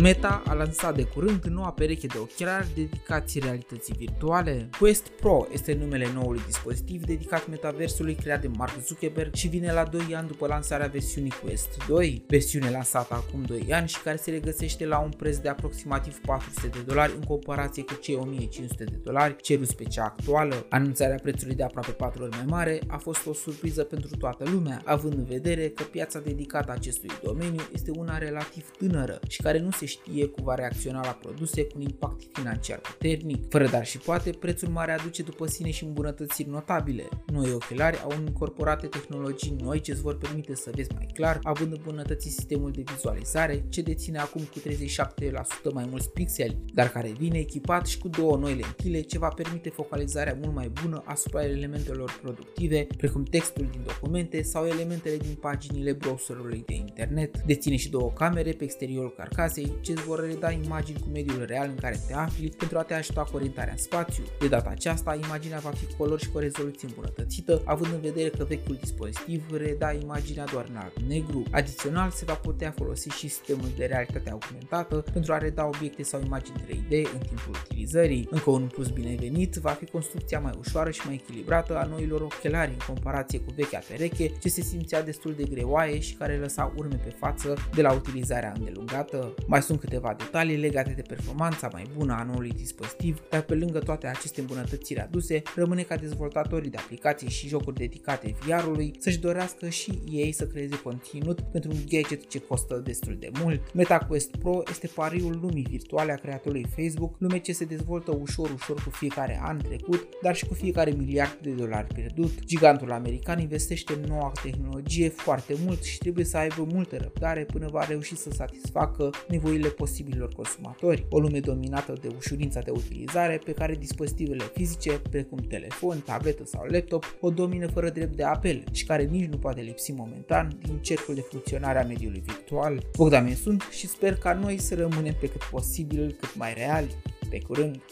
Meta a lansat de curând noua pereche de ochelari dedicați realității virtuale. Quest Pro este numele noului dispozitiv dedicat metaversului creat de Mark Zuckerberg și vine la 2 ani după lansarea versiunii Quest 2, versiune lansată acum 2 ani și care se regăsește la un preț de aproximativ 400 de dolari în comparație cu cei 1500 de dolari ceruți pe cea actuală. Anunțarea prețului de aproape 4 ori mai mare a fost o surpriză pentru toată lumea, având în vedere că piața dedicată acestui domeniu este una relativ tânără și care nu se știe cum va reacționa la produse cu un impact financiar puternic. Fără dar și poate, prețul mare aduce după sine și îmbunătățiri notabile. Noi ochelari au incorporate tehnologii noi ce îți vor permite să vezi mai clar, având îmbunătățit sistemul de vizualizare, ce deține acum cu 37% mai mulți pixeli, dar care vine echipat și cu două noi lentile ce va permite focalizarea mult mai bună asupra elementelor productive, precum textul din documente sau elementele din paginile browserului de internet. Deține și două camere pe exteriorul carcasei ce îți vor reda imagini cu mediul real în care te afli pentru a te ajuta cu orientarea în spațiu. De data aceasta, imaginea va fi color și cu o rezoluție îmbunătățită, având în vedere că vechiul dispozitiv reda imaginea doar în alb-negru. Adițional, se va putea folosi și sistemul de realitate augmentată pentru a reda obiecte sau imagini 3D în timpul utilizării. Încă un plus binevenit va fi construcția mai ușoară și mai echilibrată a noilor ochelari în comparație cu vechea pereche, ce se simțea destul de greoaie și care lăsa urme pe față de la utilizarea îndelungată. Mai sunt câteva detalii legate de performanța mai bună a noului dispozitiv, dar pe lângă toate aceste îmbunătățiri aduse, rămâne ca dezvoltatorii de aplicații și jocuri dedicate VR-ului să-și dorească și ei să creeze conținut pentru un gadget ce costă destul de mult. MetaQuest Pro este pariul lumii virtuale a creatorului Facebook, lume ce se dezvoltă ușor ușor cu fiecare an trecut, dar și cu fiecare miliard de dolari pierdut. Gigantul american investește în noua tehnologie foarte mult și trebuie să aibă multă răbdare până va reuși să satisfacă nevoile posibilor consumatori. O lume dominată de ușurința de utilizare pe care dispozitivele fizice, precum telefon, tabletă sau laptop, o domină fără drept de apel și care nici nu poate lipsi momentan din cercul de funcționare a mediului virtual. Bogdan sunt și sper ca noi să rămânem pe cât posibil cât mai reali. Pe curând!